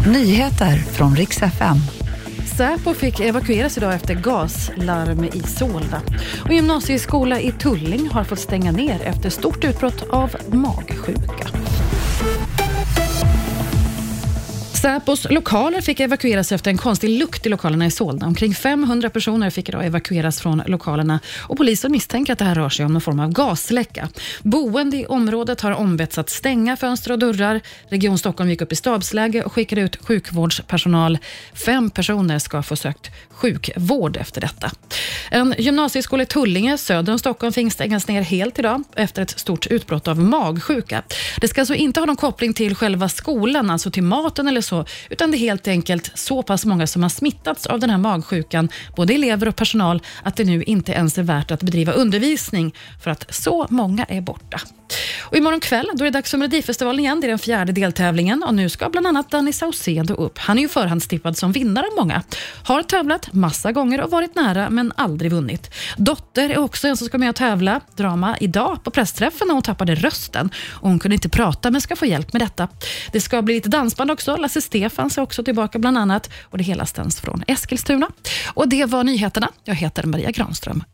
Nyheter från riks FM. Säpo fick evakueras idag efter gaslarm i Solna. Och gymnasieskola i Tulling har fått stänga ner efter stort utbrott av magsjuka. Säpos lokaler fick evakueras efter en konstig lukt i lokalerna i Solna. Omkring 500 personer fick idag evakueras från lokalerna och polisen misstänker att det här rör sig om någon form av gasläcka. Boende i området har ombetts att stänga fönster och dörrar. Region Stockholm gick upp i stabsläge och skickade ut sjukvårdspersonal. Fem personer ska få sökt sjukvård efter detta. En gymnasieskola i Tullinge söder om Stockholm fick stängas ner helt idag efter ett stort utbrott av magsjuka. Det ska alltså inte ha någon koppling till själva skolan, alltså till maten eller så, utan det är helt enkelt så pass många som har smittats av den här magsjukan, både elever och personal, att det nu inte ens är värt att bedriva undervisning för att så många är borta. Och imorgon kväll då är det dags för Melodifestivalen igen. Det är den fjärde deltävlingen och nu ska bland annat Danny Saucedo upp. Han är ju förhandstippad som vinnare av många. Har tävlat massa gånger och varit nära men aldrig vunnit. Dotter är också en som ska med och tävla. Drama idag på pressträffen när hon tappade rösten. Och hon kunde inte prata men ska få hjälp med detta. Det ska bli lite dansband också. Lasse Stefans är också tillbaka bland annat och det hela ständs från Eskilstuna. Och det var nyheterna. Jag heter Maria Granström.